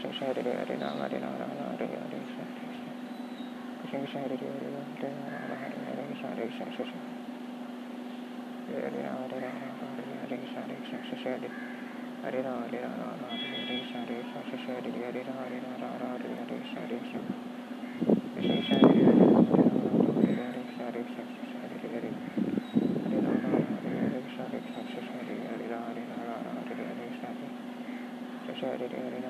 கிருஷ்ண கிருஷ்ண ஹரி ஹரி ராம ஹரி ராம ராம ஹரி ஹரி கிருஷ்ண கிருஷ்ண கிருஷ்ண ஹரி ஹரி ஹரி ராம ஹரி ஹரி கிருஷ்ண ஹரி கிருஷ்ண கிருஷ்ண ஹரி ராம ஹரி ராம ஹரி ஹரி கிருஷ்ண ஹரி கிருஷ்ண கிருஷ்ண ஹரி ஹரி ராம ஹரி ராம ராம ஹரி ஹரி கிருஷ்ண ஹரி கிருஷ்ண கிருஷ்ண ஹரி ஹரி ராம ஹரி ராம ராம ஹரி ஹரி கிருஷ்ண ஹரி கிருஷ்ண கிருஷ்ண கிருஷ்ண ஹரி Hari Saturday, Saturday, Saturday.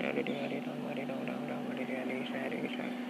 Saturday, I did on Monday, no, no, no, Monday, I did Saturday, Saturday.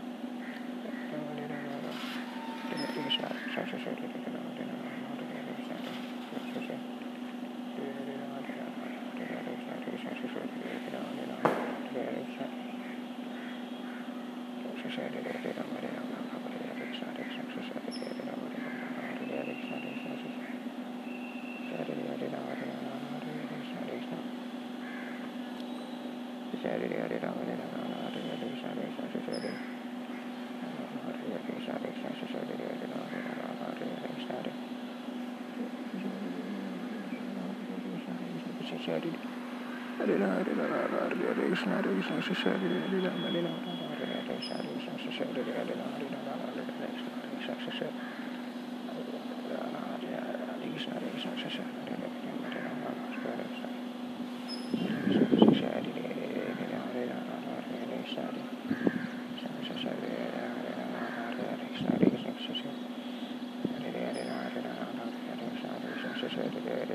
Krishna, Hare Krishna, Krishna Krishna, Hare Rama, Hare Rama, Hare Krishna, Hare Krishna, Krishna Krishna, Hare Rama, Hare Rama, Hare Krishna, Krishna Krishna, Hare Krishna, Hare Krishna, Krishna Krishna, Hare Rama.